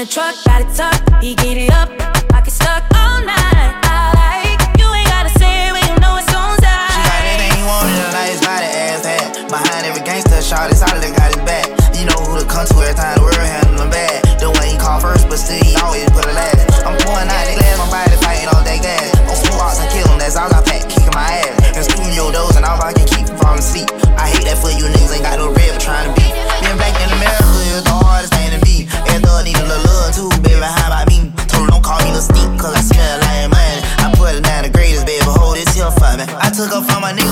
the truck, got it tucked. He get it up, I get stuck all night. I like you ain't gotta say it when you know it's on time. She got it, ain't you want in a nice body, ass hat. Behind every gangster shot, it's all that got his back. You know who to come to every time the world handling bad. The one he call first, but still he always put a last. I'm pouring out the glass, my body fighting all that gas. On two outs, I kill him, that's all I pack, kicking my ass. And studio doors, and all I can keep from sleep. I hate that for you niggas ain't got no rib trying to beat. I took her from my knees.